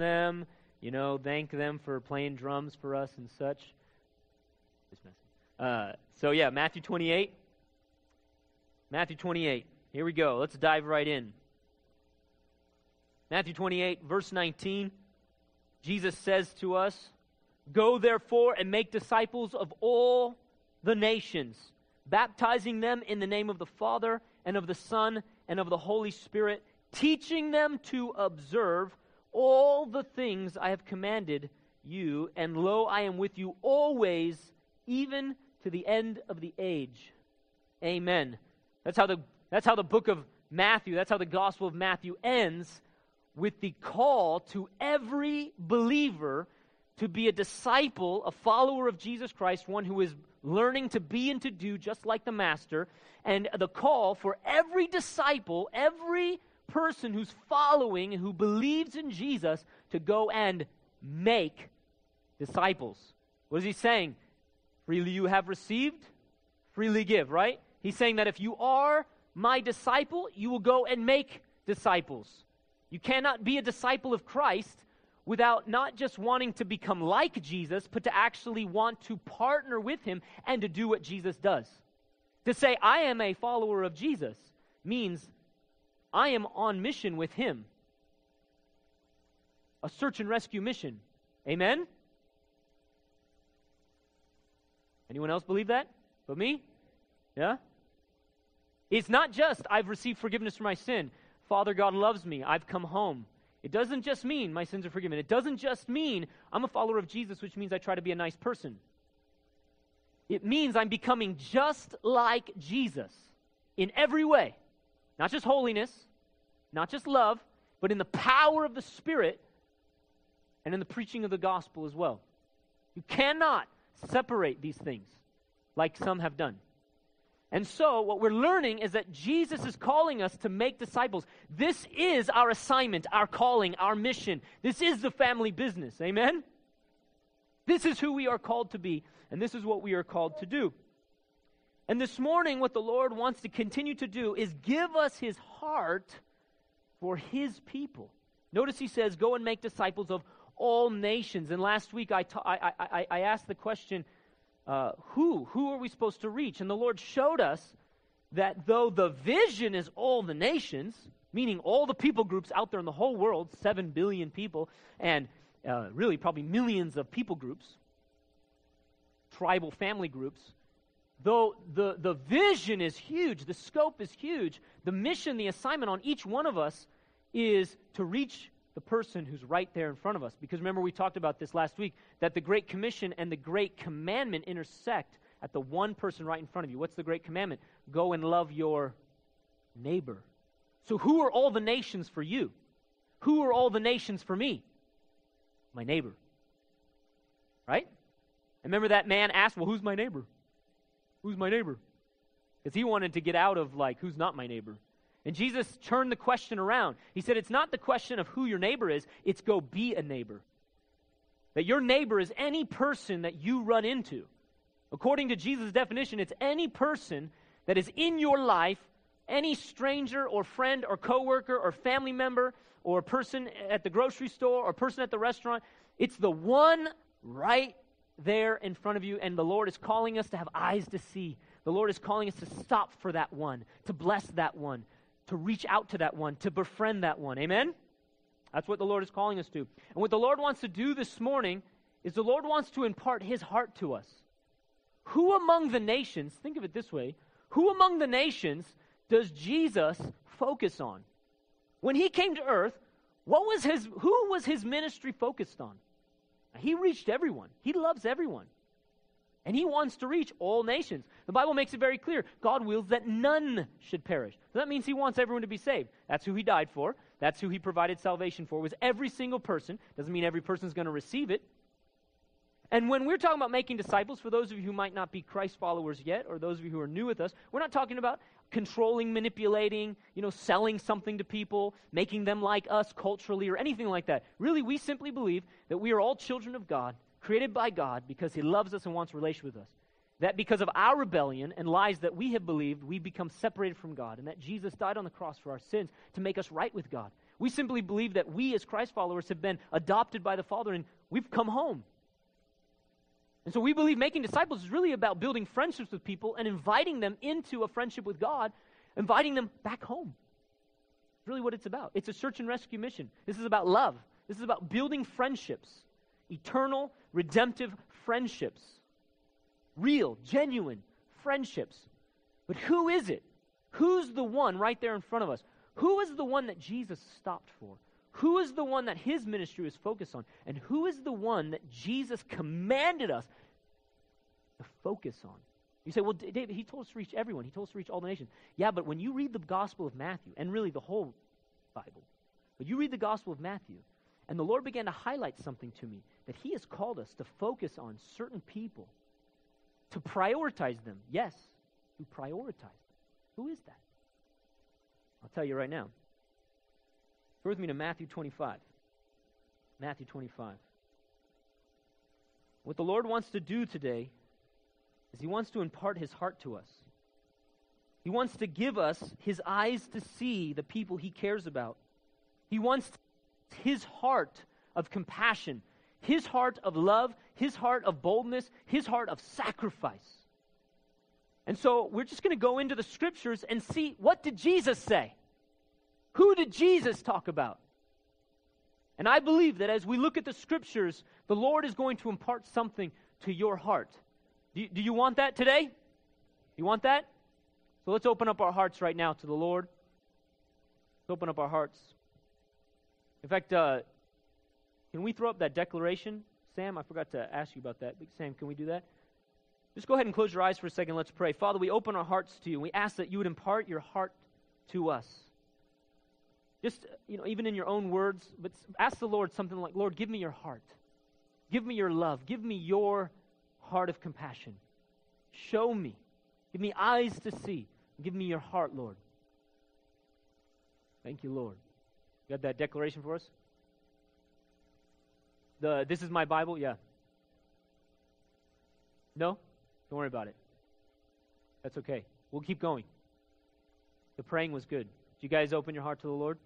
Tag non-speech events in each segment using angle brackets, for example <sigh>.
them, you know, thank them for playing drums for us and such. Uh, so, yeah, Matthew 28. Matthew 28. Here we go. Let's dive right in. Matthew 28, verse 19. Jesus says to us, Go therefore and make disciples of all the nations, baptizing them in the name of the Father and of the Son and of the Holy Spirit, teaching them to observe all the things I have commanded you, and lo, I am with you always, even to the end of the age. Amen. That's how the, that's how the book of Matthew, that's how the Gospel of Matthew ends with the call to every believer to be a disciple, a follower of Jesus Christ, one who is learning to be and to do just like the Master, and the call for every disciple, every person who's following and who believes in Jesus to go and make disciples. What is he saying? Freely you have received, freely give, right? He's saying that if you are my disciple, you will go and make disciples. You cannot be a disciple of Christ without not just wanting to become like Jesus, but to actually want to partner with him and to do what Jesus does. To say, I am a follower of Jesus means I am on mission with him. A search and rescue mission. Amen? Anyone else believe that? But me? Yeah? It's not just I've received forgiveness for my sin. Father God loves me. I've come home. It doesn't just mean my sins are forgiven. It doesn't just mean I'm a follower of Jesus, which means I try to be a nice person. It means I'm becoming just like Jesus in every way. Not just holiness, not just love, but in the power of the Spirit and in the preaching of the gospel as well. You cannot separate these things like some have done. And so, what we're learning is that Jesus is calling us to make disciples. This is our assignment, our calling, our mission. This is the family business. Amen? This is who we are called to be, and this is what we are called to do. And this morning, what the Lord wants to continue to do is give us his heart for his people. Notice he says, Go and make disciples of all nations. And last week I, ta- I, I, I asked the question, uh, who? Who are we supposed to reach? And the Lord showed us that though the vision is all the nations, meaning all the people groups out there in the whole world, 7 billion people, and uh, really probably millions of people groups, tribal family groups, though the, the vision is huge, the scope is huge, the mission, the assignment on each one of us is to reach the person who's right there in front of us. Because remember, we talked about this last week that the Great Commission and the Great Commandment intersect at the one person right in front of you. What's the Great Commandment? Go and love your neighbor. So, who are all the nations for you? Who are all the nations for me? My neighbor. Right? And remember that man asked, Well, who's my neighbor? Who's my neighbor? Because he wanted to get out of, like, who's not my neighbor? And Jesus turned the question around. He said, It's not the question of who your neighbor is, it's go be a neighbor. That your neighbor is any person that you run into. According to Jesus' definition, it's any person that is in your life, any stranger or friend or coworker or family member or person at the grocery store or person at the restaurant. It's the one right there in front of you, and the Lord is calling us to have eyes to see. The Lord is calling us to stop for that one, to bless that one, to reach out to that one, to befriend that one. Amen? That's what the Lord is calling us to. And what the Lord wants to do this morning is the Lord wants to impart his heart to us. Who among the nations, think of it this way, who among the nations does Jesus focus on? When he came to earth, what was his who was his ministry focused on? He reached everyone. He loves everyone. And he wants to reach all nations. The Bible makes it very clear God wills that none should perish. So that means he wants everyone to be saved. That's who he died for. That's who he provided salvation for. Was every single person. Doesn't mean every person is going to receive it. And when we're talking about making disciples, for those of you who might not be Christ followers yet, or those of you who are new with us, we're not talking about controlling, manipulating, you know, selling something to people, making them like us culturally, or anything like that. Really, we simply believe that we are all children of God created by God because He loves us and wants relation with us. That because of our rebellion and lies that we have believed, we become separated from God, and that Jesus died on the cross for our sins to make us right with God. We simply believe that we, as Christ followers, have been adopted by the Father and we've come home. And so we believe making disciples is really about building friendships with people and inviting them into a friendship with God, inviting them back home. It's really what it's about. It's a search and rescue mission. This is about love. This is about building friendships, eternal, redemptive friendships, real, genuine friendships. But who is it? Who's the one right there in front of us? Who is the one that Jesus stopped for? Who is the one that his ministry was focused on? And who is the one that Jesus commanded us to focus on? You say, well, David, he told us to reach everyone. He told us to reach all the nations. Yeah, but when you read the Gospel of Matthew, and really the whole Bible, but you read the Gospel of Matthew, and the Lord began to highlight something to me that He has called us to focus on certain people, to prioritize them. Yes, to prioritize them. Who is that? I'll tell you right now. Go with me to Matthew 25. Matthew 25. What the Lord wants to do today is He wants to impart His heart to us. He wants to give us His eyes to see the people He cares about. He wants His heart of compassion, His heart of love, His heart of boldness, His heart of sacrifice. And so we're just going to go into the scriptures and see what did Jesus say? Who did Jesus talk about? And I believe that as we look at the scriptures, the Lord is going to impart something to your heart. Do you, do you want that today? You want that? So let's open up our hearts right now to the Lord. Let's open up our hearts. In fact, uh, can we throw up that declaration? Sam, I forgot to ask you about that. Sam, can we do that? Just go ahead and close your eyes for a second. Let's pray. Father, we open our hearts to you. We ask that you would impart your heart to us. Just, uh, you know, even in your own words, but ask the Lord something like, Lord, give me your heart. Give me your love. Give me your heart of compassion. Show me. Give me eyes to see. Give me your heart, Lord. Thank you, Lord. You got that declaration for us? The this is my Bible? Yeah. No? Don't worry about it. That's okay. We'll keep going. The praying was good. Did you guys open your heart to the Lord?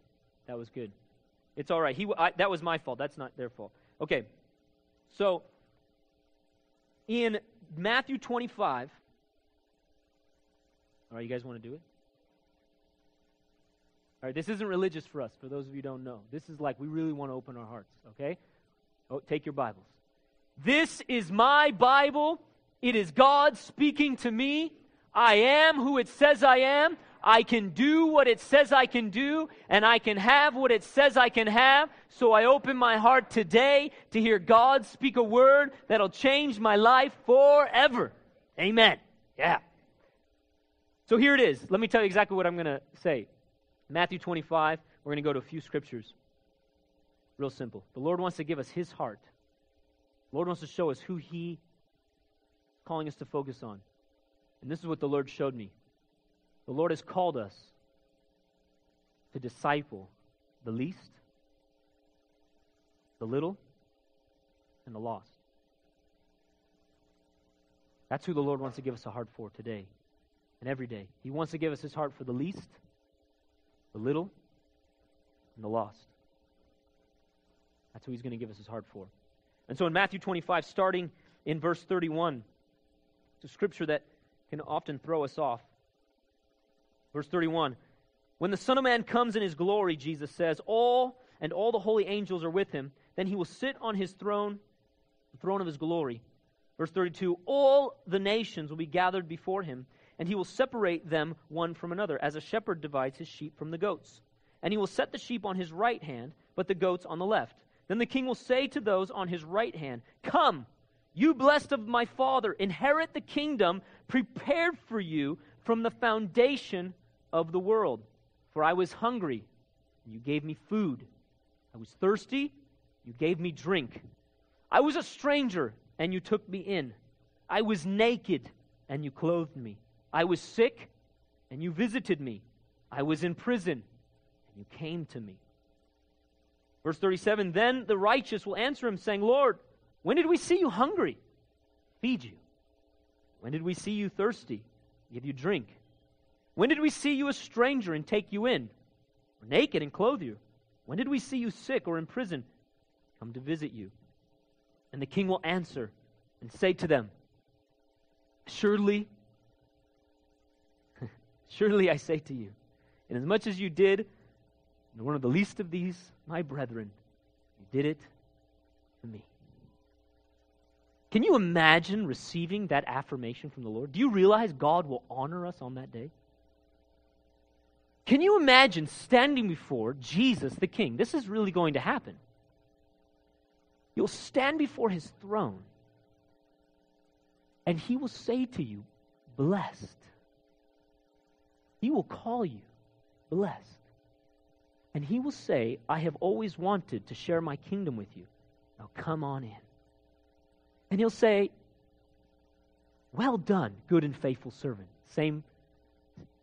That was good. It's all right. He, I, that was my fault. That's not their fault. Okay. So, in Matthew 25, all right, you guys want to do it? All right, this isn't religious for us, for those of you don't know. This is like we really want to open our hearts, okay? Oh, take your Bibles. This is my Bible. It is God speaking to me. I am who it says I am. I can do what it says I can do, and I can have what it says I can have. So I open my heart today to hear God speak a word that'll change my life forever. Amen. Yeah. So here it is. Let me tell you exactly what I'm going to say. Matthew 25, we're going to go to a few scriptures. Real simple. The Lord wants to give us His heart. The Lord wants to show us who He is calling us to focus on. And this is what the Lord showed me. The Lord has called us to disciple the least, the little, and the lost. That's who the Lord wants to give us a heart for today and every day. He wants to give us his heart for the least, the little, and the lost. That's who he's going to give us his heart for. And so in Matthew 25, starting in verse 31, it's a scripture that can often throw us off. Verse 31 When the Son of Man comes in his glory, Jesus says, all and all the holy angels are with him. Then he will sit on his throne, the throne of his glory. Verse 32 All the nations will be gathered before him, and he will separate them one from another, as a shepherd divides his sheep from the goats. And he will set the sheep on his right hand, but the goats on the left. Then the king will say to those on his right hand, Come, you blessed of my Father, inherit the kingdom prepared for you from the foundation of the world. For I was hungry, and you gave me food. I was thirsty, you gave me drink. I was a stranger, and you took me in. I was naked, and you clothed me. I was sick, and you visited me. I was in prison, and you came to me. Verse 37 Then the righteous will answer him, saying, Lord, when did we see you hungry? Feed you. When did we see you thirsty? Give you drink. When did we see you a stranger and take you in? Or naked and clothe you? When did we see you sick or in prison? Come to visit you. And the king will answer and say to them, Surely, <laughs> surely I say to you, inasmuch as you did one of the least of these, my brethren, you did it to me. Can you imagine receiving that affirmation from the Lord? Do you realize God will honor us on that day? Can you imagine standing before Jesus the King? This is really going to happen. You'll stand before his throne, and he will say to you, Blessed. He will call you blessed. And he will say, I have always wanted to share my kingdom with you. Now come on in. And he'll say, Well done, good and faithful servant. Same,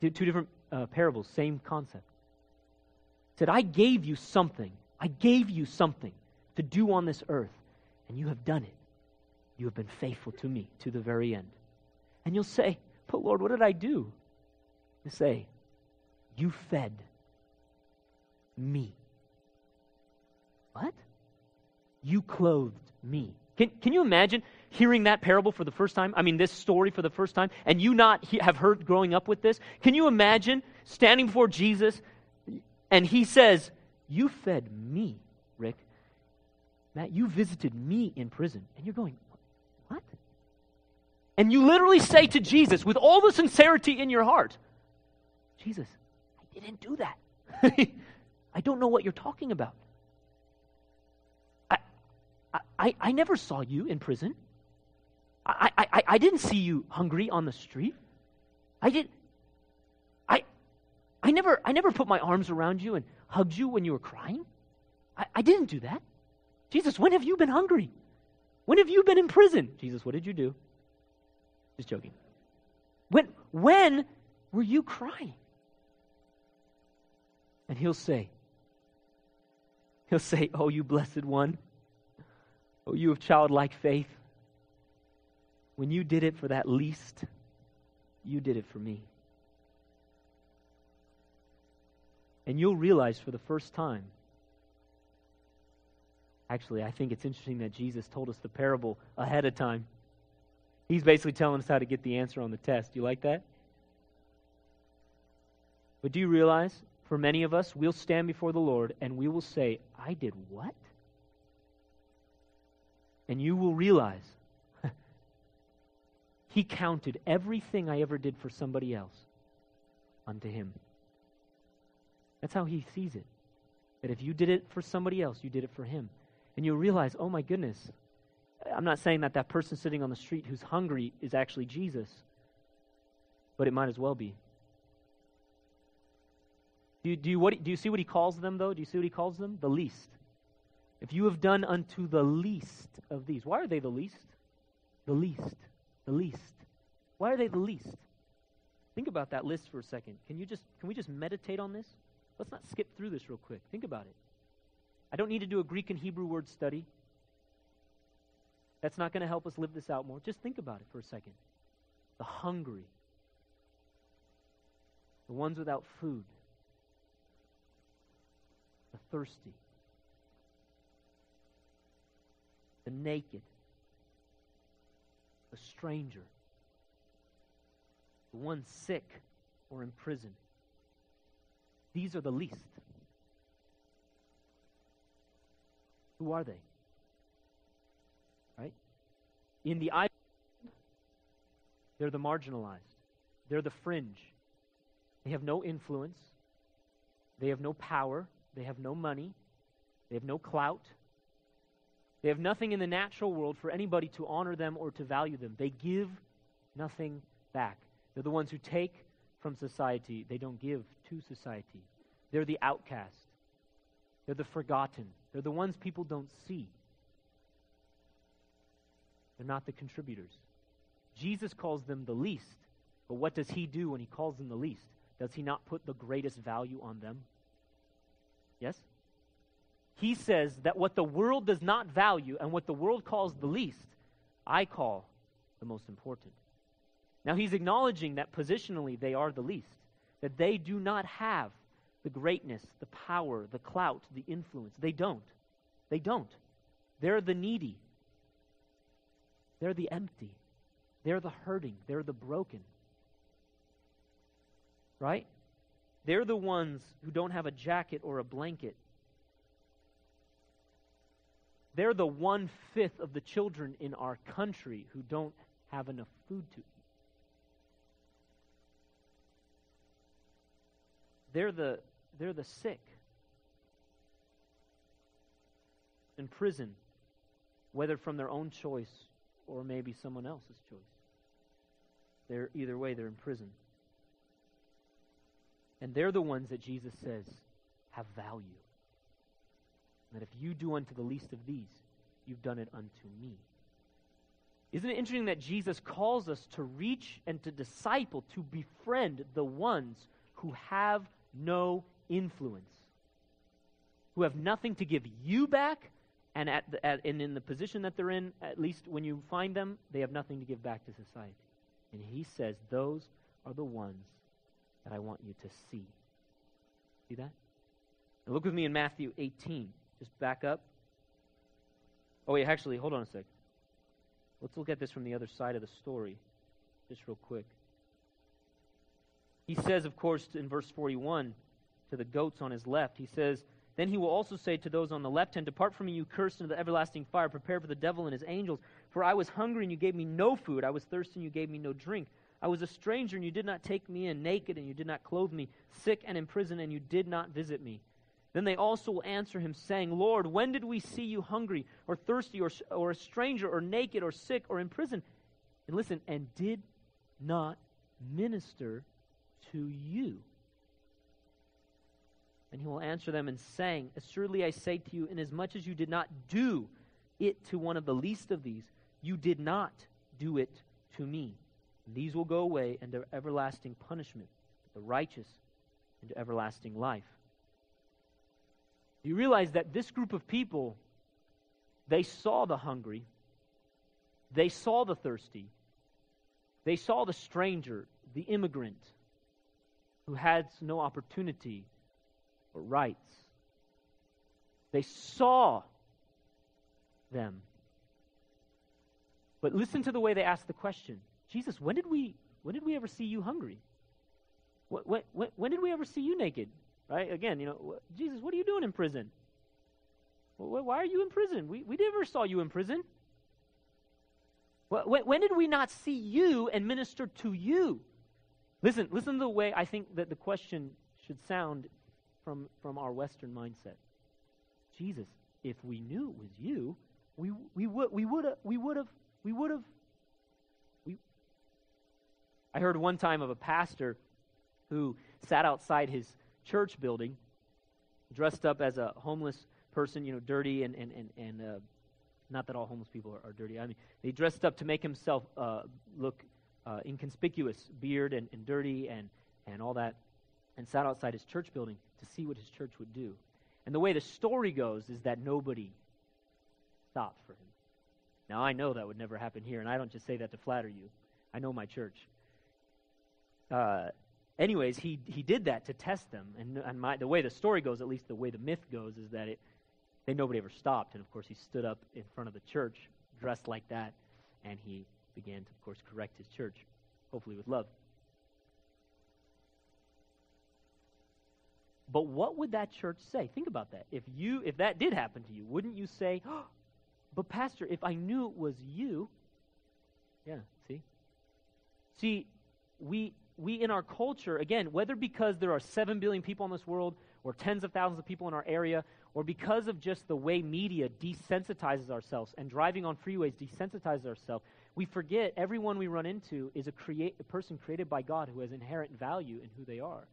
two different uh, parables, same concept. said, I gave you something. I gave you something to do on this earth, and you have done it. You have been faithful to me to the very end. And you'll say, But Lord, what did I do? You say, You fed me. What? You clothed me. Can, can you imagine hearing that parable for the first time? I mean, this story for the first time, and you not he, have heard growing up with this? Can you imagine standing before Jesus and he says, You fed me, Rick. Matt, you visited me in prison. And you're going, What? And you literally say to Jesus, with all the sincerity in your heart, Jesus, I didn't do that. <laughs> I don't know what you're talking about. I, I, never saw you in prison. I, I, I didn't see you hungry on the street. I did. I, I never, I never put my arms around you and hugged you when you were crying. I, I didn't do that. Jesus, when have you been hungry? When have you been in prison? Jesus, what did you do? Just joking. When, when were you crying? And he'll say, He'll say, Oh, you blessed one. Oh, you of childlike faith. When you did it for that least, you did it for me. And you'll realize for the first time. Actually, I think it's interesting that Jesus told us the parable ahead of time. He's basically telling us how to get the answer on the test. You like that? But do you realize for many of us, we'll stand before the Lord and we will say, I did what? And you will realize <laughs> He counted everything I ever did for somebody else unto Him. That's how He sees it. That if you did it for somebody else, you did it for Him. And you'll realize, oh my goodness, I'm not saying that that person sitting on the street who's hungry is actually Jesus, but it might as well be. Do you, do, you, what, do you see what he calls them, though? Do you see what he calls them? The least. If you have done unto the least of these. Why are they the least? The least. The least. Why are they the least? Think about that list for a second. Can you just can we just meditate on this? Let's not skip through this real quick. Think about it. I don't need to do a Greek and Hebrew word study. That's not going to help us live this out more. Just think about it for a second. The hungry, the ones without food, the thirsty, the naked, the stranger, the one sick or in prison. These are the least. Who are they? Right? In the eye, they're the marginalized. They're the fringe. They have no influence. They have no power. They have no money. They have no clout. They have nothing in the natural world for anybody to honor them or to value them. They give nothing back. They're the ones who take from society, they don't give to society. They're the outcast. They're the forgotten. They're the ones people don't see. They're not the contributors. Jesus calls them the least. But what does he do when he calls them the least? Does he not put the greatest value on them? Yes? He says that what the world does not value and what the world calls the least, I call the most important. Now, he's acknowledging that positionally they are the least, that they do not have the greatness, the power, the clout, the influence. They don't. They don't. They're the needy. They're the empty. They're the hurting. They're the broken. Right? They're the ones who don't have a jacket or a blanket. They're the one fifth of the children in our country who don't have enough food to eat. They're the, they're the sick in prison, whether from their own choice or maybe someone else's choice. They're either way, they're in prison. And they're the ones that Jesus says have value. That if you do unto the least of these, you've done it unto me. Isn't it interesting that Jesus calls us to reach and to disciple, to befriend the ones who have no influence, who have nothing to give you back, and, at the, at, and in the position that they're in, at least when you find them, they have nothing to give back to society. And he says, Those are the ones that I want you to see. See that? Now look with me in Matthew 18. Just back up. Oh, wait, actually, hold on a sec. Let's look at this from the other side of the story, just real quick. He says, of course, in verse 41, to the goats on his left, he says, Then he will also say to those on the left hand, Depart from me, you cursed, into the everlasting fire, prepare for the devil and his angels. For I was hungry, and you gave me no food. I was thirsty, and you gave me no drink. I was a stranger, and you did not take me in, naked, and you did not clothe me, sick and in prison, and you did not visit me. Then they also will answer him, saying, Lord, when did we see you hungry, or thirsty, or, or a stranger, or naked, or sick, or in prison? And listen, and did not minister to you. And he will answer them and saying, Assuredly I say to you, inasmuch as you did not do it to one of the least of these, you did not do it to me. These will go away into everlasting punishment, the righteous into everlasting life. You realize that this group of people, they saw the hungry, they saw the thirsty, they saw the stranger, the immigrant who had no opportunity or rights. They saw them. But listen to the way they ask the question Jesus, when did we, when did we ever see you hungry? When, when, when did we ever see you naked? Right? Again, you know, Jesus, what are you doing in prison? Why are you in prison? We, we never saw you in prison. When, did we not see you and minister to you? Listen, listen to the way I think that the question should sound from, from our Western mindset. Jesus, if we knew it was you, we, we would we would have we would have we would have we I heard one time of a pastor who sat outside his church building dressed up as a homeless person, you know, dirty and and and, and uh, not that all homeless people are, are, dirty. I mean, he dressed up to make himself uh, look uh, inconspicuous, beard and, and dirty and and all that, and sat outside his church building to see what his church would do. And the way the story goes is that nobody stopped for him. Now, I know that would never happen here, and I don't just say that to flatter you. I know my church. Uh, anyways, he, he did that to test them. And, and my, the way the story goes, at least the way the myth goes, is that it, they nobody ever stopped. And of course, he stood up in front of the church, dressed like that, and he began to, of course, correct his church, hopefully with love. But what would that church say? Think about that. If you if that did happen to you, wouldn't you say, oh, <gasps> "But pastor, if I knew it was you?" Yeah, see? See, we we in our culture, again, whether because there are 7 billion people in this world or tens of thousands of people in our area or because of just the way media desensitizes ourselves and driving on freeways desensitizes ourselves, we forget everyone we run into is a, create, a person created by God who has inherent value in who they are.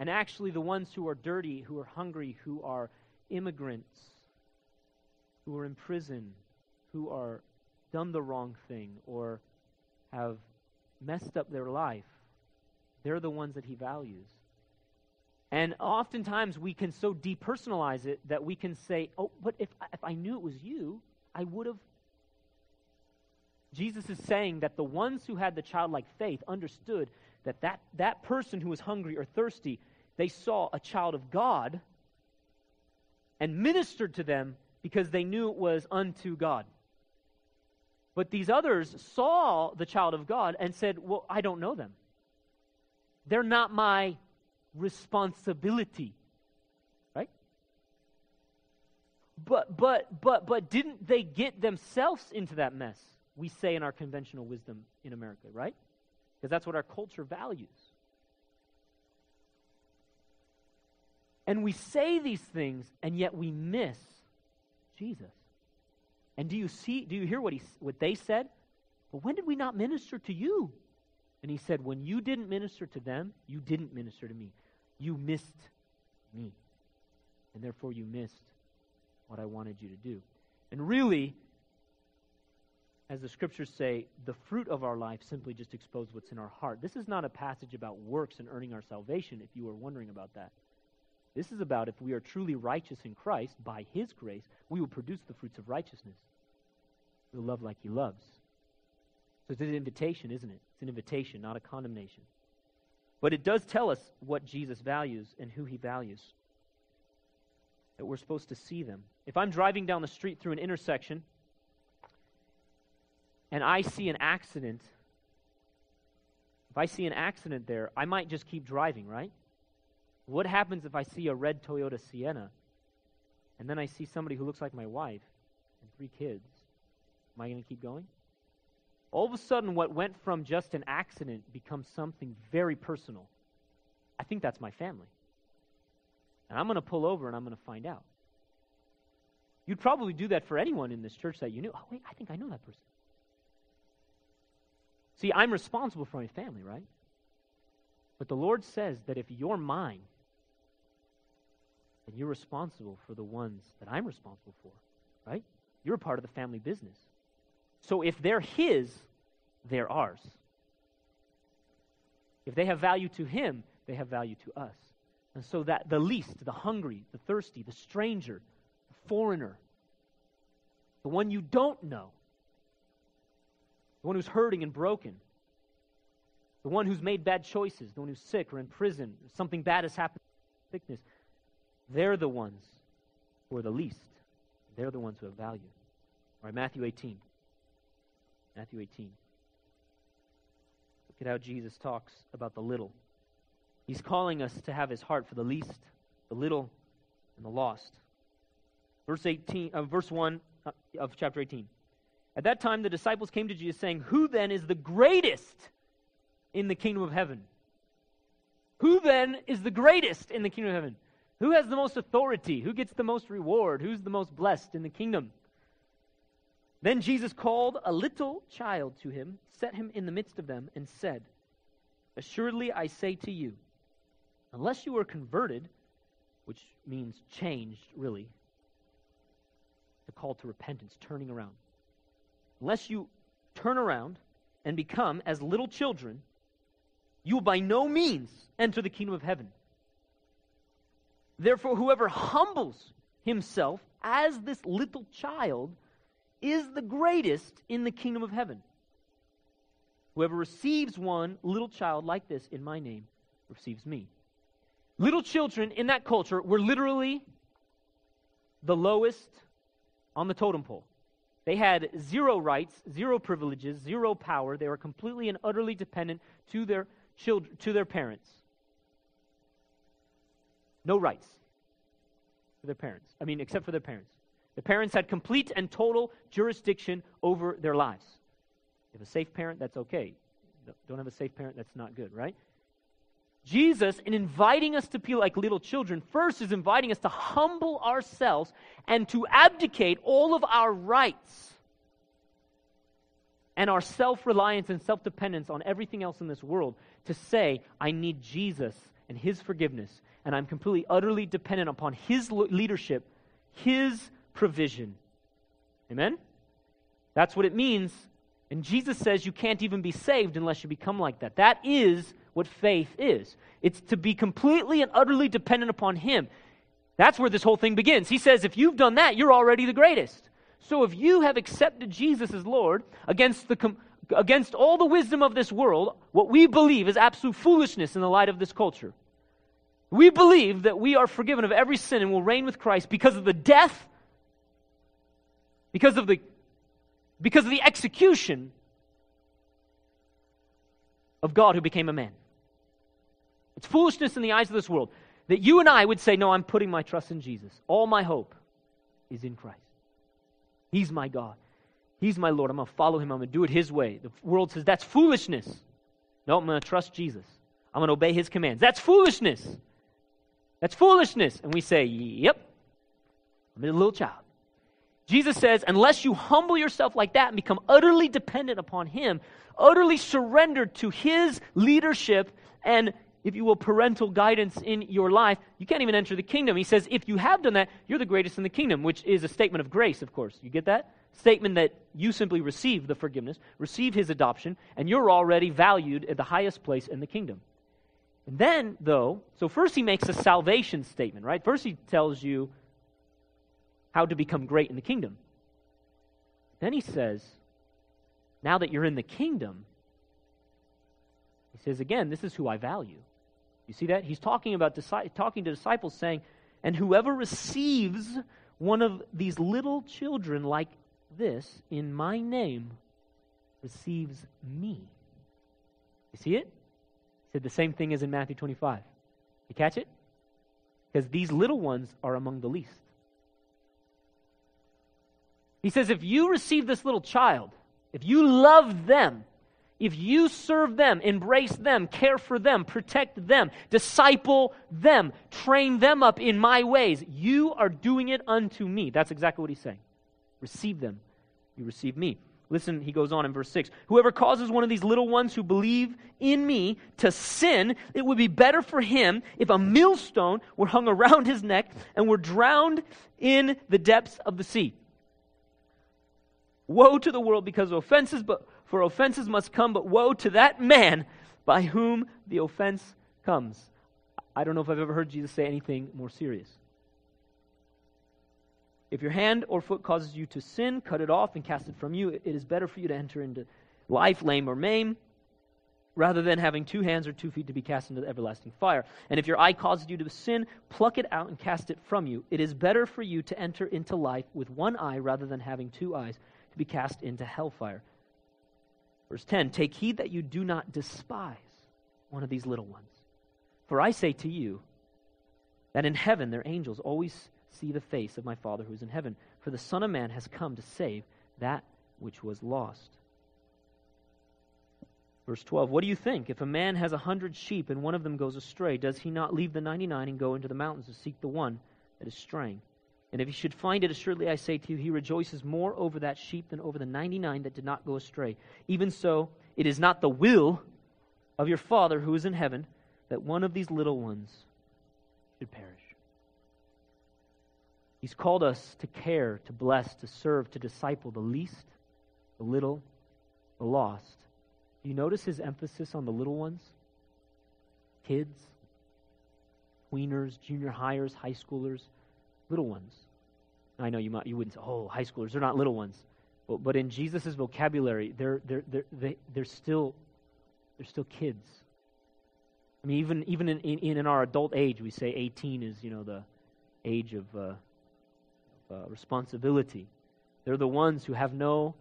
And actually, the ones who are dirty, who are hungry, who are immigrants, who are in prison, who are done the wrong thing, or have messed up their life, they're the ones that he values. And oftentimes we can so depersonalize it that we can say, oh, but if, if I knew it was you, I would have. Jesus is saying that the ones who had the childlike faith understood that, that that person who was hungry or thirsty they saw a child of God and ministered to them because they knew it was unto God. But these others saw the child of God and said, Well, I don't know them. They're not my responsibility. Right? But but but but didn't they get themselves into that mess? We say in our conventional wisdom in America, right? Because that's what our culture values. And we say these things, and yet we miss Jesus. And do you see, do you hear what, he, what they said? But when did we not minister to you? And he said, When you didn't minister to them, you didn't minister to me. You missed me. And therefore, you missed what I wanted you to do. And really, as the scriptures say, the fruit of our life simply just exposes what's in our heart. This is not a passage about works and earning our salvation, if you were wondering about that. This is about if we are truly righteous in Christ by His grace, we will produce the fruits of righteousness. We'll love like He loves. So it's an invitation, isn't it? It's an invitation, not a condemnation. But it does tell us what Jesus values and who He values. That we're supposed to see them. If I'm driving down the street through an intersection and I see an accident, if I see an accident there, I might just keep driving, right? What happens if I see a red Toyota Sienna and then I see somebody who looks like my wife and three kids? Am I going to keep going? All of a sudden, what went from just an accident becomes something very personal. I think that's my family. And I'm going to pull over and I'm going to find out. You'd probably do that for anyone in this church that you knew. Oh, wait, I think I know that person. See, I'm responsible for my family, right? But the Lord says that if you're mine, then you're responsible for the ones that I'm responsible for, right? You're a part of the family business. So if they're His, they're ours. If they have value to Him, they have value to us. And so that the least, the hungry, the thirsty, the stranger, the foreigner, the one you don't know, the one who's hurting and broken, the one who's made bad choices, the one who's sick or in prison, something bad has happened, sickness, they're the ones who are the least. They're the ones who have value. All right, Matthew 18. Matthew 18. Look at how Jesus talks about the little. He's calling us to have his heart for the least, the little, and the lost. Verse 18, uh, verse 1 uh, of chapter 18. At that time, the disciples came to Jesus, saying, Who then is the greatest in the kingdom of heaven? Who then is the greatest in the kingdom of heaven? Who has the most authority? Who gets the most reward? Who's the most blessed in the kingdom? Then Jesus called a little child to him, set him in the midst of them, and said, Assuredly I say to you, unless you are converted, which means changed, really, the call to repentance, turning around. Unless you turn around and become as little children, you will by no means enter the kingdom of heaven. Therefore, whoever humbles himself as this little child is the greatest in the kingdom of heaven. Whoever receives one little child like this in my name receives me. Little children in that culture were literally the lowest on the totem pole. They had zero rights, zero privileges, zero power. They were completely and utterly dependent to their children, to their parents. No rights for their parents. I mean, except for their parents. The parents had complete and total jurisdiction over their lives. If a safe parent, that's okay. Don't have a safe parent, that's not good, right? Jesus, in inviting us to be like little children, first is inviting us to humble ourselves and to abdicate all of our rights and our self reliance and self dependence on everything else in this world to say, I need Jesus and His forgiveness, and I'm completely, utterly dependent upon His leadership, His provision. Amen? That's what it means. And Jesus says you can't even be saved unless you become like that. That is what faith is it's to be completely and utterly dependent upon Him. That's where this whole thing begins. He says, if you've done that, you're already the greatest. So if you have accepted Jesus as Lord against, the, against all the wisdom of this world, what we believe is absolute foolishness in the light of this culture, We believe that we are forgiven of every sin and will reign with Christ because of the death, because of the, because of the execution of God who became a man. It's foolishness in the eyes of this world that you and I would say, No, I'm putting my trust in Jesus. All my hope is in Christ. He's my God. He's my Lord. I'm going to follow him. I'm going to do it his way. The world says that's foolishness. No, I'm going to trust Jesus. I'm going to obey his commands. That's foolishness. That's foolishness. And we say, Yep, I'm a little child. Jesus says, unless you humble yourself like that and become utterly dependent upon him, utterly surrendered to his leadership and if you will, parental guidance in your life, you can't even enter the kingdom. He says, if you have done that, you're the greatest in the kingdom, which is a statement of grace, of course. You get that? Statement that you simply receive the forgiveness, receive his adoption, and you're already valued at the highest place in the kingdom. And then, though, so first he makes a salvation statement, right? First he tells you how to become great in the kingdom. Then he says, now that you're in the kingdom, he says again, this is who I value. You see that? He's talking about talking to disciples saying, "And whoever receives one of these little children like this in my name receives me." You see it? Said the same thing as in Matthew 25. You catch it? Because these little ones are among the least. He says, if you receive this little child, if you love them, if you serve them, embrace them, care for them, protect them, disciple them, train them up in my ways, you are doing it unto me. That's exactly what he's saying. Receive them. You receive me. Listen, he goes on in verse 6 Whoever causes one of these little ones who believe in me to sin, it would be better for him if a millstone were hung around his neck and were drowned in the depths of the sea. Woe to the world because of offenses, but for offenses must come, but woe to that man by whom the offense comes. I don't know if I've ever heard Jesus say anything more serious. If your hand or foot causes you to sin, cut it off and cast it from you. It is better for you to enter into life lame or maim rather than having two hands or two feet to be cast into the everlasting fire. And if your eye causes you to sin, pluck it out and cast it from you. It is better for you to enter into life with one eye rather than having two eyes to be cast into hellfire. Verse 10 Take heed that you do not despise one of these little ones. For I say to you that in heaven their angels always see the face of my Father who is in heaven. For the Son of Man has come to save that which was lost. Verse 12 What do you think? If a man has a hundred sheep and one of them goes astray, does he not leave the ninety nine and go into the mountains to seek the one that is straying? And if he should find it, assuredly I say to you, he rejoices more over that sheep than over the 99 that did not go astray. Even so, it is not the will of your Father who is in heaven that one of these little ones should perish. He's called us to care, to bless, to serve, to disciple the least, the little, the lost. Do you notice his emphasis on the little ones? Kids, tweeners, junior hires, high schoolers little ones. I know you might you wouldn't say, oh, high schoolers, they're not little ones. But, but in Jesus' vocabulary, they're, they're, they're, they, they're, still, they're still kids. I mean, even, even in, in, in our adult age, we say 18 is, you know, the age of, uh, uh, responsibility. They're the ones who have no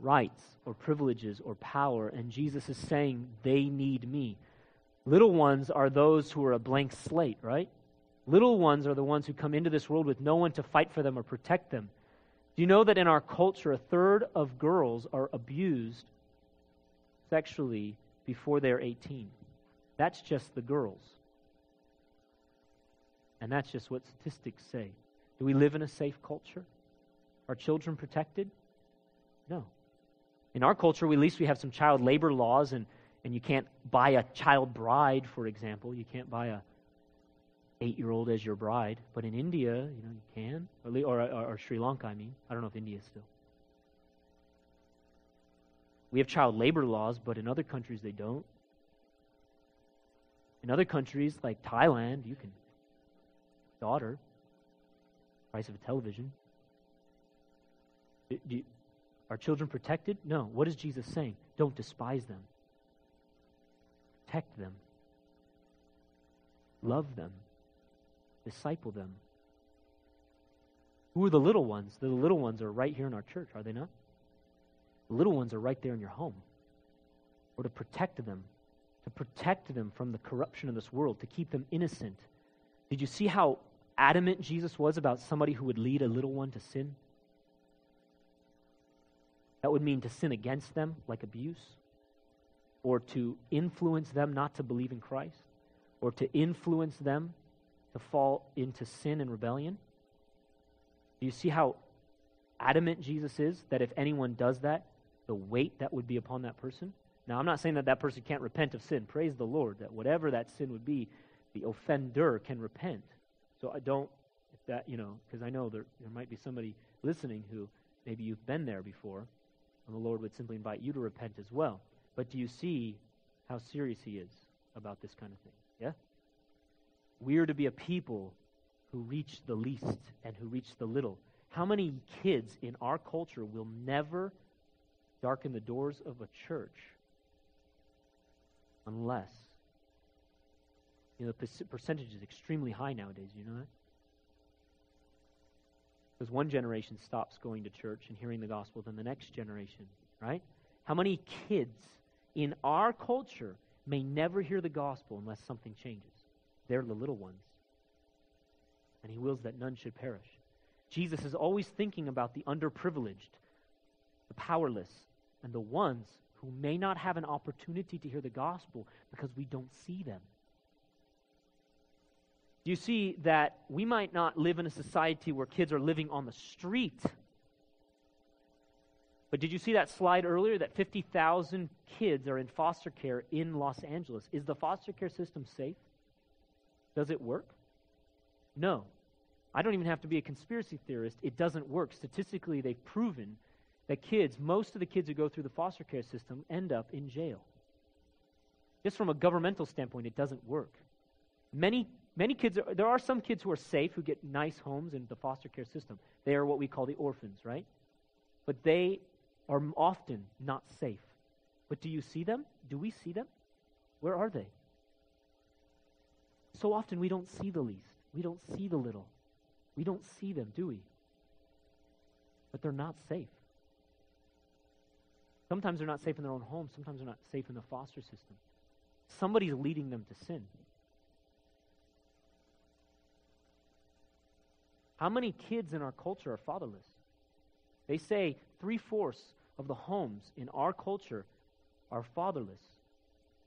rights or privileges or power, and Jesus is saying they need me. Little ones are those who are a blank slate, right? Little ones are the ones who come into this world with no one to fight for them or protect them. Do you know that in our culture, a third of girls are abused sexually before they're 18? That's just the girls. And that's just what statistics say. Do we live in a safe culture? Are children protected? No. In our culture, at least we have some child labor laws, and, and you can't buy a child bride, for example. You can't buy a eight year old as your bride. But in India, you know, you can. Or, or, or, or Sri Lanka, I mean. I don't know if India is still. We have child labor laws, but in other countries they don't. In other countries, like Thailand, you can daughter, price of a television. Do, do, are children protected? No. What is Jesus saying? Don't despise them. Protect them. love them, disciple them. Who are the little ones? The little ones are right here in our church, are they not? The little ones are right there in your home. Or to protect them, to protect them from the corruption of this world, to keep them innocent. Did you see how adamant Jesus was about somebody who would lead a little one to sin? That would mean to sin against them, like abuse, or to influence them not to believe in Christ, or to influence them to fall into sin and rebellion. Do you see how adamant Jesus is that if anyone does that, the weight that would be upon that person? Now, I'm not saying that that person can't repent of sin. Praise the Lord, that whatever that sin would be, the offender can repent. So I don't, if that, you know, because I know there, there might be somebody listening who maybe you've been there before, and the Lord would simply invite you to repent as well. But do you see how serious He is about this kind of thing? Yeah? We are to be a people who reach the least and who reach the little. How many kids in our culture will never darken the doors of a church unless you know the percentage is extremely high nowadays you know that because one generation stops going to church and hearing the gospel then the next generation right how many kids in our culture may never hear the gospel unless something changes they're the little ones and he wills that none should perish. Jesus is always thinking about the underprivileged, the powerless, and the ones who may not have an opportunity to hear the gospel because we don't see them. You see that we might not live in a society where kids are living on the street? But did you see that slide earlier that 50,000 kids are in foster care in Los Angeles? Is the foster care system safe? Does it work? No. I don't even have to be a conspiracy theorist. It doesn't work. Statistically, they've proven that kids, most of the kids who go through the foster care system, end up in jail. Just from a governmental standpoint, it doesn't work. Many, many kids, are, there are some kids who are safe, who get nice homes in the foster care system. They are what we call the orphans, right? But they are often not safe. But do you see them? Do we see them? Where are they? So often we don't see the least. We don't see the little. We don't see them, do we? But they're not safe. Sometimes they're not safe in their own home. Sometimes they're not safe in the foster system. Somebody's leading them to sin. How many kids in our culture are fatherless? They say three fourths of the homes in our culture are fatherless.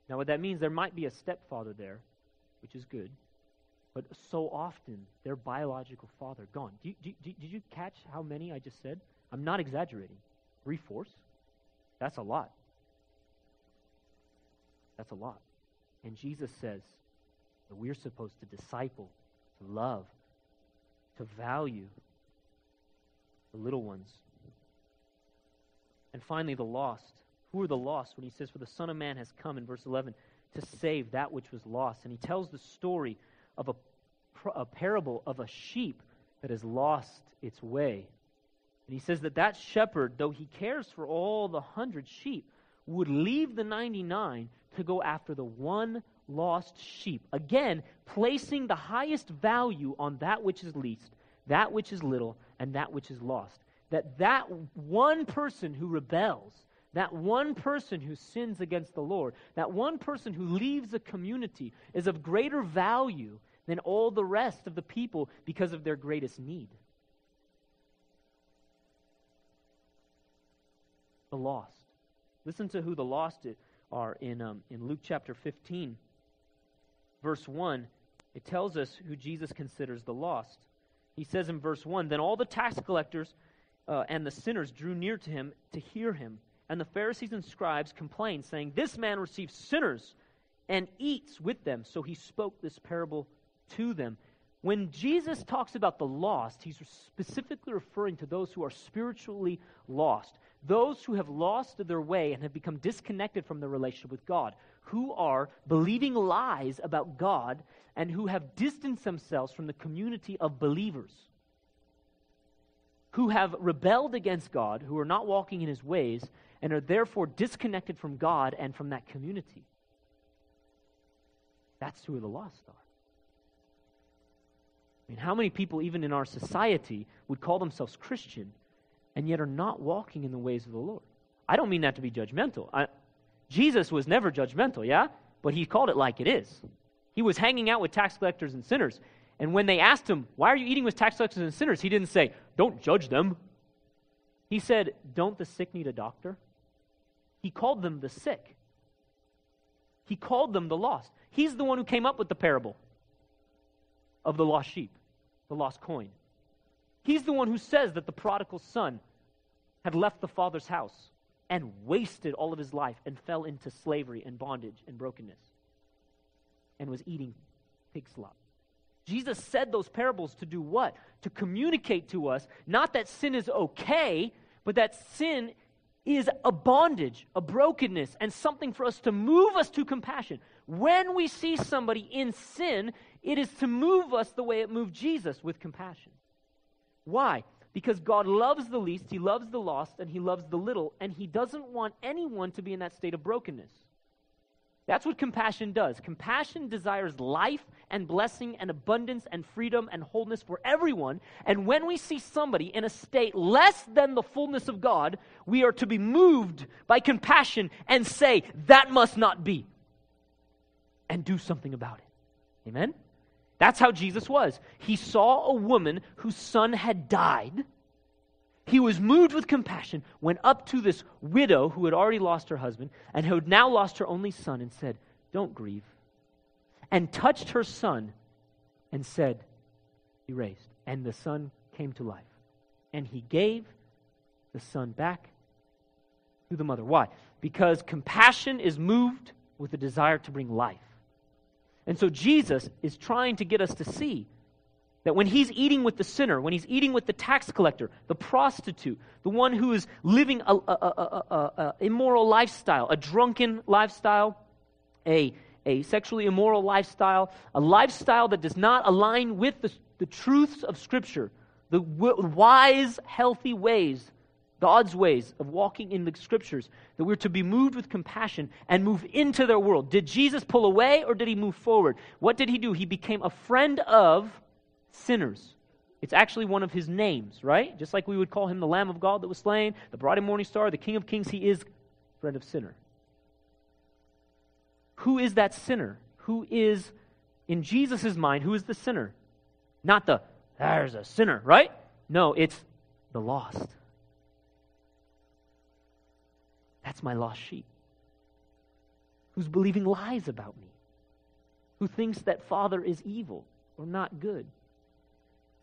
Now, what that means, there might be a stepfather there, which is good. But so often, their biological father gone. Do you, do, do, did you catch how many I just said? I'm not exaggerating. Three fourths? That's a lot. That's a lot. And Jesus says that we're supposed to disciple, to love, to value the little ones. And finally, the lost. Who are the lost? When he says, For the Son of Man has come in verse 11 to save that which was lost. And he tells the story of a, a parable of a sheep that has lost its way. And he says that that shepherd, though he cares for all the hundred sheep, would leave the 99 to go after the one lost sheep. Again, placing the highest value on that which is least, that which is little, and that which is lost. That that one person who rebels, that one person who sins against the Lord, that one person who leaves a community is of greater value than all the rest of the people because of their greatest need. The lost. Listen to who the lost are in, um, in Luke chapter 15, verse 1. It tells us who Jesus considers the lost. He says in verse 1 Then all the tax collectors uh, and the sinners drew near to him to hear him. And the Pharisees and scribes complained, saying, This man receives sinners and eats with them. So he spoke this parable to them. When Jesus talks about the lost, he's specifically referring to those who are spiritually lost, those who have lost their way and have become disconnected from their relationship with God, who are believing lies about God and who have distanced themselves from the community of believers, who have rebelled against God, who are not walking in his ways, and are therefore disconnected from God and from that community. That's who the lost are. I mean, how many people, even in our society, would call themselves Christian and yet are not walking in the ways of the Lord? I don't mean that to be judgmental. I, Jesus was never judgmental, yeah? But he called it like it is. He was hanging out with tax collectors and sinners. And when they asked him, Why are you eating with tax collectors and sinners? He didn't say, Don't judge them. He said, Don't the sick need a doctor? He called them the sick. He called them the lost. He's the one who came up with the parable of the lost sheep, the lost coin. He's the one who says that the prodigal son had left the father's house and wasted all of his life and fell into slavery and bondage and brokenness and was eating pig slop. Jesus said those parables to do what? To communicate to us not that sin is okay, but that sin is a bondage, a brokenness, and something for us to move us to compassion. When we see somebody in sin, it is to move us the way it moved Jesus with compassion. Why? Because God loves the least, He loves the lost, and He loves the little, and He doesn't want anyone to be in that state of brokenness. That's what compassion does. Compassion desires life and blessing and abundance and freedom and wholeness for everyone. And when we see somebody in a state less than the fullness of God, we are to be moved by compassion and say, that must not be. And do something about it. Amen? That's how Jesus was. He saw a woman whose son had died he was moved with compassion, went up to this widow who had already lost her husband and who had now lost her only son and said, Don't grieve. And touched her son and said, He raised. And the son came to life. And he gave the son back to the mother. Why? Because compassion is moved with a desire to bring life. And so Jesus is trying to get us to see that when he's eating with the sinner, when he's eating with the tax collector, the prostitute, the one who is living a, a, a, a immoral lifestyle, a drunken lifestyle, a, a sexually immoral lifestyle, a lifestyle that does not align with the, the truths of Scripture, the w- wise, healthy ways, God's ways of walking in the Scriptures, that we're to be moved with compassion and move into their world. Did Jesus pull away or did he move forward? What did he do? He became a friend of sinners. It's actually one of his names, right? Just like we would call him the Lamb of God that was slain, the bright and morning star, the King of kings, he is friend of sinner. Who is that sinner? Who is, in Jesus' mind, who is the sinner? Not the, there's a sinner, right? No, it's the lost. That's my lost sheep. Who's believing lies about me? Who thinks that Father is evil or not good?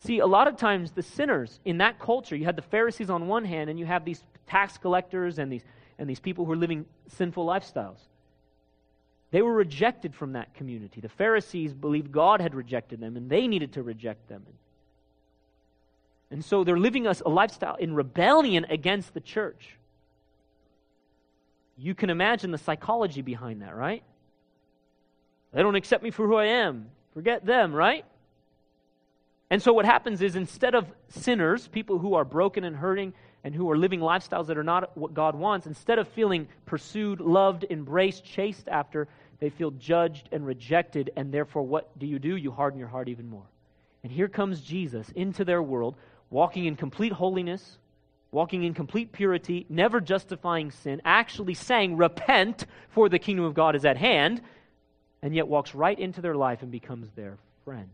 See, a lot of times the sinners in that culture, you had the Pharisees on one hand, and you have these tax collectors and these, and these people who are living sinful lifestyles. They were rejected from that community. The Pharisees believed God had rejected them, and they needed to reject them. And so they're living us a lifestyle in rebellion against the church. You can imagine the psychology behind that, right? They don't accept me for who I am. Forget them, right? And so what happens is instead of sinners, people who are broken and hurting and who are living lifestyles that are not what God wants, instead of feeling pursued, loved, embraced, chased after, they feel judged and rejected. And therefore, what do you do? You harden your heart even more. And here comes Jesus into their world, walking in complete holiness, walking in complete purity, never justifying sin, actually saying, Repent, for the kingdom of God is at hand, and yet walks right into their life and becomes their friend.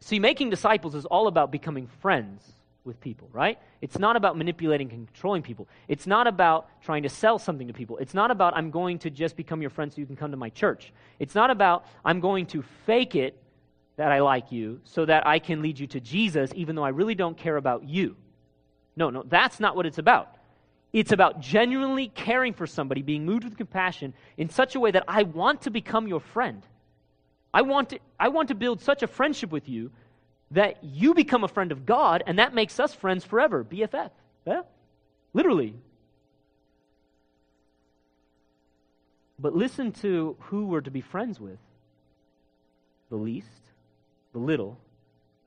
See, making disciples is all about becoming friends with people, right? It's not about manipulating and controlling people. It's not about trying to sell something to people. It's not about, I'm going to just become your friend so you can come to my church. It's not about, I'm going to fake it that I like you so that I can lead you to Jesus even though I really don't care about you. No, no, that's not what it's about. It's about genuinely caring for somebody, being moved with compassion in such a way that I want to become your friend. I want to, I want to build such a friendship with you that you become a friend of God, and that makes us friends forever. BFF. Yeah? Literally. But listen to who we're to be friends with the least, the little,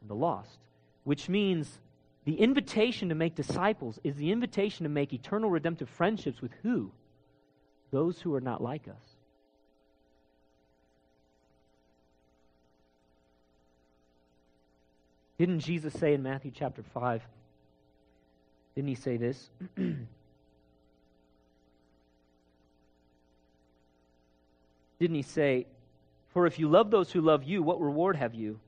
and the lost. Which means the invitation to make disciples is the invitation to make eternal redemptive friendships with who? Those who are not like us. Didn't Jesus say in Matthew chapter 5? Didn't he say this? <clears throat> Didn't he say, For if you love those who love you, what reward have you?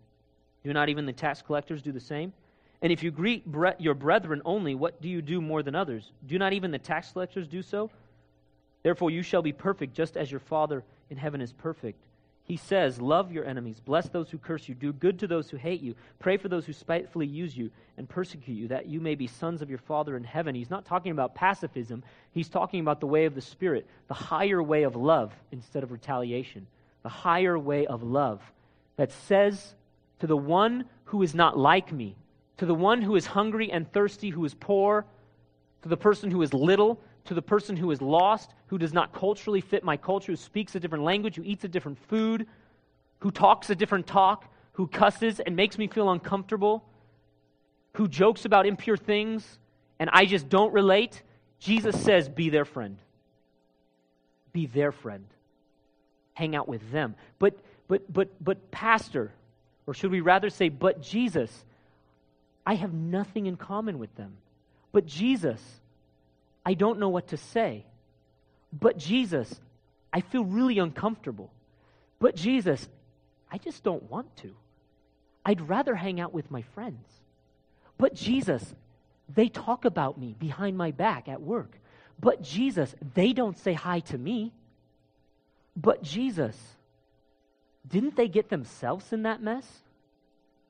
Do not even the tax collectors do the same? And if you greet bre- your brethren only, what do you do more than others? Do not even the tax collectors do so? Therefore, you shall be perfect, just as your Father in heaven is perfect. He says, Love your enemies, bless those who curse you, do good to those who hate you, pray for those who spitefully use you and persecute you, that you may be sons of your Father in heaven. He's not talking about pacifism, he's talking about the way of the Spirit, the higher way of love instead of retaliation, the higher way of love that says to the one who is not like me, to the one who is hungry and thirsty, who is poor, to the person who is little, to the person who is lost, who does not culturally fit my culture, who speaks a different language, who eats a different food, who talks a different talk, who cusses and makes me feel uncomfortable, who jokes about impure things, and I just don't relate, Jesus says, Be their friend. Be their friend. Hang out with them. But, but, but, but, Pastor, or should we rather say, But Jesus, I have nothing in common with them. But Jesus, I don't know what to say. But Jesus, I feel really uncomfortable. But Jesus, I just don't want to. I'd rather hang out with my friends. But Jesus, they talk about me behind my back at work. But Jesus, they don't say hi to me. But Jesus, didn't they get themselves in that mess?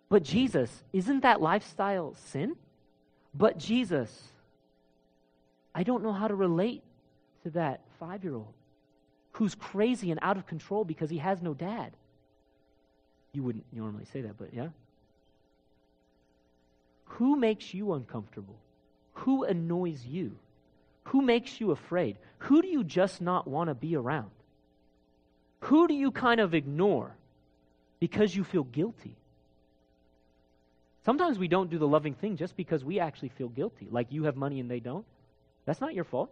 But Jesus, isn't that lifestyle sin? But Jesus, I don't know how to relate to that five year old who's crazy and out of control because he has no dad. You wouldn't normally say that, but yeah? Who makes you uncomfortable? Who annoys you? Who makes you afraid? Who do you just not want to be around? Who do you kind of ignore because you feel guilty? Sometimes we don't do the loving thing just because we actually feel guilty, like you have money and they don't. That's not your fault.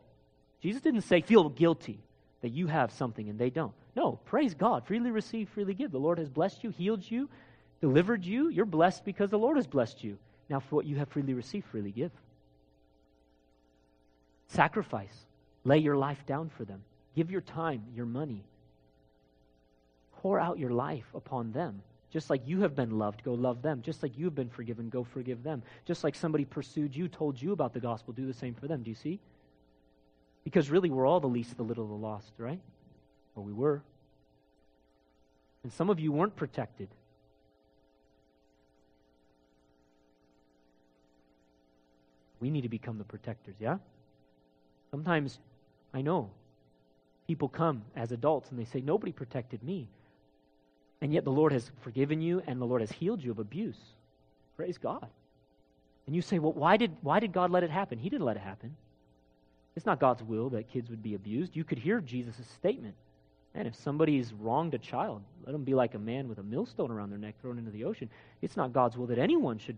Jesus didn't say, feel guilty that you have something and they don't. No, praise God. Freely receive, freely give. The Lord has blessed you, healed you, delivered you. You're blessed because the Lord has blessed you. Now, for what you have freely received, freely give. Sacrifice. Lay your life down for them. Give your time, your money. Pour out your life upon them. Just like you have been loved, go love them. Just like you have been forgiven, go forgive them. Just like somebody pursued you, told you about the gospel, do the same for them. Do you see? Because really, we're all the least, the little, the lost, right? Or we were. And some of you weren't protected. We need to become the protectors, yeah? Sometimes, I know, people come as adults and they say, Nobody protected me. And yet the Lord has forgiven you and the Lord has healed you of abuse. Praise God. And you say, well, why did, why did God let it happen? He didn't let it happen. It's not God's will that kids would be abused. You could hear Jesus' statement. And if somebody's wronged a child, let them be like a man with a millstone around their neck thrown into the ocean. It's not God's will that anyone should,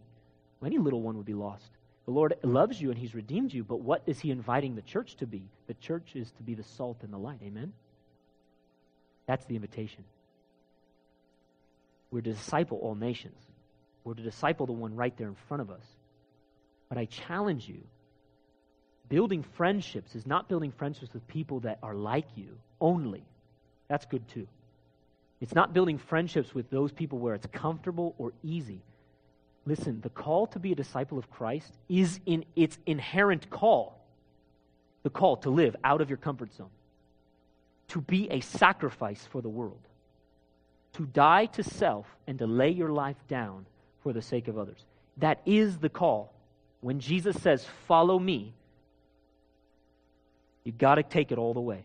any little one would be lost. The Lord loves you and He's redeemed you, but what is He inviting the church to be? The church is to be the salt and the light. Amen? That's the invitation. We're to disciple all nations. We're to disciple the one right there in front of us. But I challenge you building friendships is not building friendships with people that are like you only. That's good too. It's not building friendships with those people where it's comfortable or easy. Listen, the call to be a disciple of Christ is in its inherent call the call to live out of your comfort zone, to be a sacrifice for the world to die to self and to lay your life down for the sake of others. That is the call. When Jesus says, Follow me, you've got to take it all the way.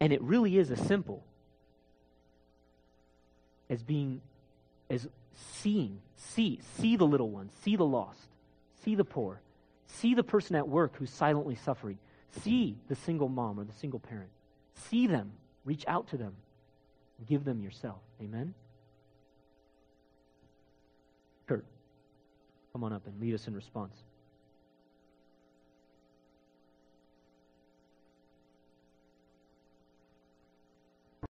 And it really is as simple as being, as seeing, see, see the little ones, see the lost, see the poor, see the person at work who's silently suffering, see the single mom or the single parent, see them Reach out to them. Give them yourself. Amen? Kurt, come on up and lead us in response.